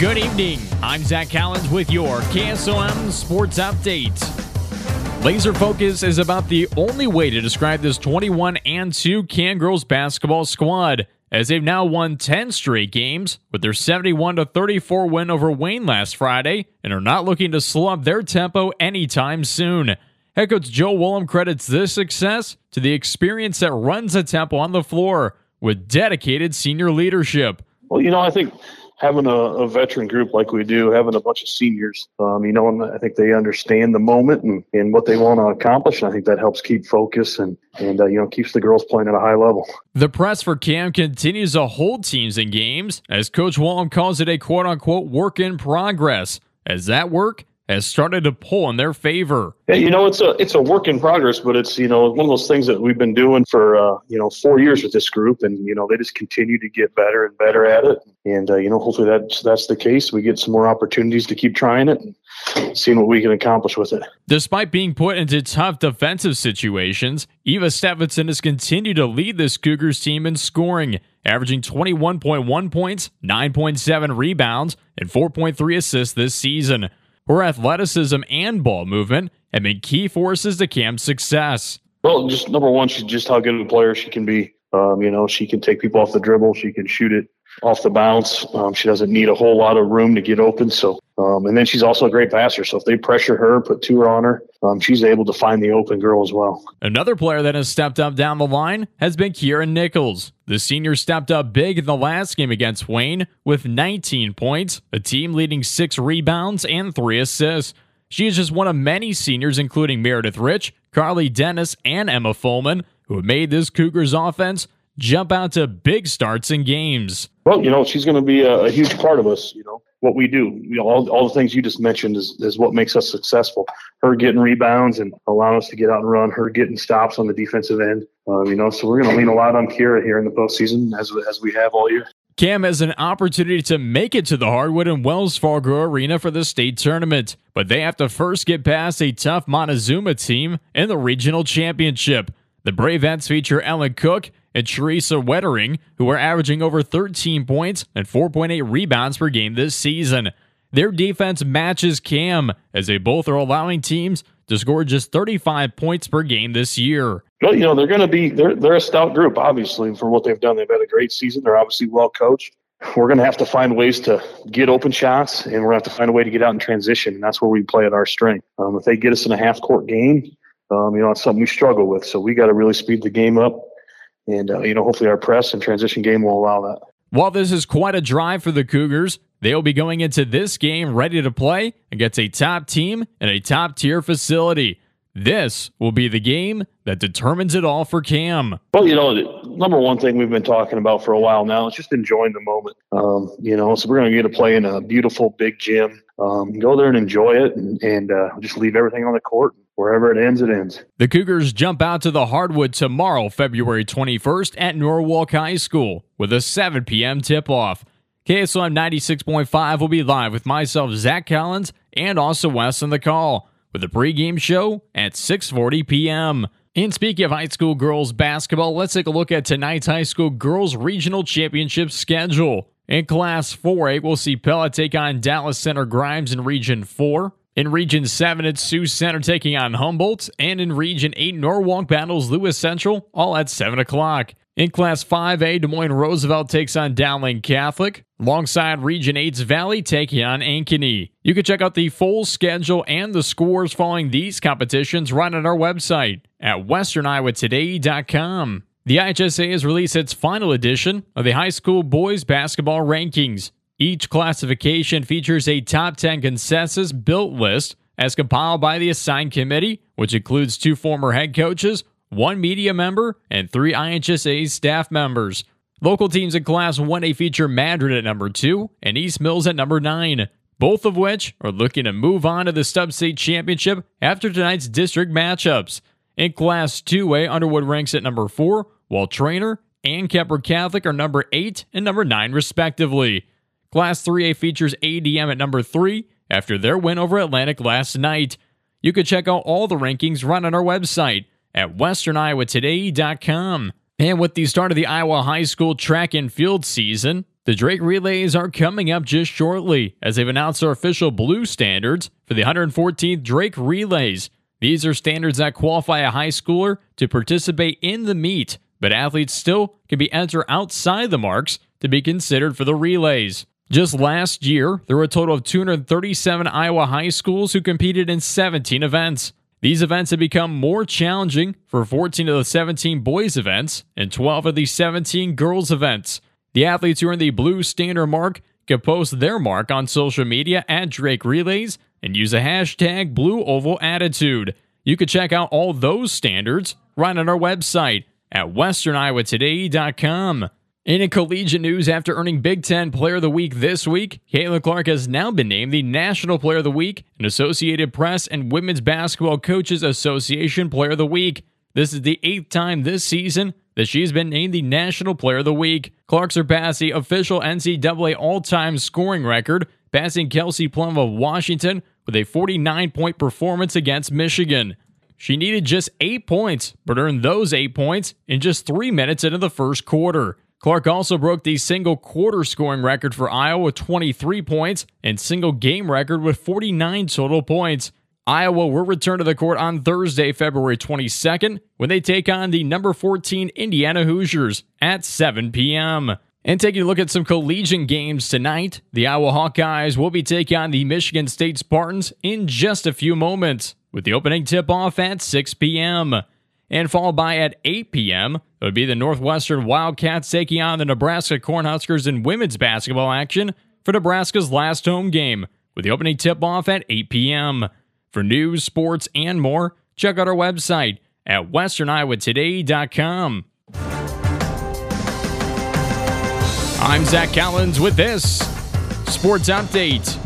Good evening. I'm Zach Collins with your KSOM Sports Update. Laser Focus is about the only way to describe this 21 and 2 Cam Girls basketball squad, as they've now won 10 straight games with their 71 34 win over Wayne last Friday and are not looking to slow up their tempo anytime soon. Head coach Joe Willem credits this success to the experience that runs the tempo on the floor with dedicated senior leadership. Well, you know, I think having a, a, veteran group like we do, having a bunch of seniors, um, you know, and I think they understand the moment and, and what they want to accomplish. And I think that helps keep focus and, and uh, you know, keeps the girls playing at a high level. The press for Cam continues to hold teams in games as Coach Willem calls it a quote unquote work in progress. As that work has started to pull in their favor. Yeah, you know, it's a it's a work in progress, but it's you know one of those things that we've been doing for uh, you know four years with this group, and you know they just continue to get better and better at it. And uh, you know, hopefully that's that's the case. We get some more opportunities to keep trying it and seeing what we can accomplish with it. Despite being put into tough defensive situations, Eva Stephenson has continued to lead this Cougars team in scoring, averaging 21.1 points, 9.7 rebounds, and 4.3 assists this season. Her athleticism and ball movement have been key forces to Cam's success. Well, just number one, she's just how good of a player she can be. Um, you know, she can take people off the dribble. She can shoot it off the bounce. Um, she doesn't need a whole lot of room to get open. So, um, and then she's also a great passer. So if they pressure her, put two on her, um, she's able to find the open girl as well. Another player that has stepped up down the line has been Kieran Nichols. The senior stepped up big in the last game against Wayne with 19 points, a team leading six rebounds and three assists. She is just one of many seniors, including Meredith Rich, Carly Dennis, and Emma Fulman, who have made this Cougars offense jump out to big starts in games. Well, you know, she's going to be a, a, huge part of us. You know what we do. You know, all, all the things you just mentioned is, is what makes us successful. Her getting rebounds and allowing us to get out and run. Her getting stops on the defensive end. Um, you know, so we're going to lean a lot on Kira here in the postseason as as we have all year. Cam has an opportunity to make it to the Hardwood and Wells Fargo Arena for the state tournament, but they have to first get past a tough Montezuma team in the regional championship. The Bravettes feature Ellen Cook and Teresa Wettering, who are averaging over 13 points and 4.8 rebounds per game this season. Their defense matches Cam, as they both are allowing teams to score just 35 points per game this year. Well, you know, they're going to be, they're, they're a stout group, obviously, for what they've done. They've had a great season. They're obviously well coached. We're going to have to find ways to get open shots, and we're going to have to find a way to get out in transition. And that's where we play at our strength. Um, if they get us in a half court game, um, you know, it's something we struggle with. So we got to really speed the game up and, uh, you know, hopefully our press and transition game will allow that. While this is quite a drive for the Cougars, they'll be going into this game ready to play against a top team and a top tier facility. This will be the game that determines it all for Cam. Well, you know, number one thing we've been talking about for a while now is just enjoying the moment. Um, you know, so we're going to get to play in a beautiful big gym. Um, go there and enjoy it, and, and uh, just leave everything on the court wherever it ends, it ends. The Cougars jump out to the hardwood tomorrow, February 21st at Norwalk High School with a 7 p.m. tip off. KSOM 96.5 will be live with myself, Zach Collins, and also Wes on the call with a pregame show at 6:40 p.m. And speaking of high school girls basketball, let's take a look at tonight's high school girls regional championship schedule. In Class 4A, we'll see Pella take on Dallas Center Grimes in Region 4. In Region 7, it's Sioux Center taking on Humboldt, and in Region 8, Norwalk battles Lewis Central, all at 7 o'clock. In Class 5A, Des Moines Roosevelt takes on Dowling Catholic, alongside Region 8's Valley taking on Ankeny. You can check out the full schedule and the scores following these competitions right on our website at westerniowatoday.com. The IHSA has released its final edition of the high school boys basketball rankings. Each classification features a top 10 consensus built list as compiled by the assigned committee, which includes two former head coaches, one media member, and three IHSA staff members. Local teams in Class 1A feature Madrid at number 2 and East Mills at number 9, both of which are looking to move on to the Sub State Championship after tonight's district matchups. In Class 2A, Underwood ranks at number 4, while Treynor and Kuemper Catholic are number 8 and number 9, respectively. Class 3A features ADM at number 3 after their win over Atlantic last night. You can check out all the rankings run on our website at westerniowatoday.com. And with the start of the Iowa high school track and field season, The Drake Relays are coming up just shortly as they've announced their official blue standards for the 114th Drake Relays. These are standards that qualify a high schooler to participate in the meet, but athletes still can be entered outside the marks to be considered for the relays. Just last year, there were a total of 237 Iowa high schools who competed in 17 events. These events have become more challenging for 14 of the 17 boys events and 12 of the 17 girls events. The athletes who earn the blue standard mark can post their mark on social media at Drake Relays and use the hashtag Blue Oval Attitude. You can check out all those standards right on our website at westerniowatoday.com. In a collegiate news, after earning Big Ten Player of the Week this week, Caitlin Clark has now been named the National Player of the Week and Associated Press and Women's Basketball Coaches Association Player of the Week. This is the eighth time this season that she's been named the National Player of the Week. Clark surpassed the official NCAA all time scoring record, passing Kelsey Plum of Washington with a 49 point performance against Michigan. She needed just eight points, but earned those eight points in just three minutes into the first quarter. Clark also broke the single quarter scoring record for Iowa with 23 points and single game record with 49 total points. Iowa will return to the court on Thursday, February 22nd, when they take on the number 14 Indiana Hoosiers at 7 p.m. And taking a look at some collegiate games tonight, the Iowa Hawkeyes will be taking on the Michigan State Spartans in just a few moments, with the opening tip off at 6 p.m. And followed by at 8 p.m., it would be the Northwestern Wildcats taking on the Nebraska Cornhuskers in women's basketball action for Nebraska's last home game, with the opening tip off at 8 p.m. For news, sports, and more, check out our website at westerniowatoday.com. I'm Zach Collins with this Sports Update.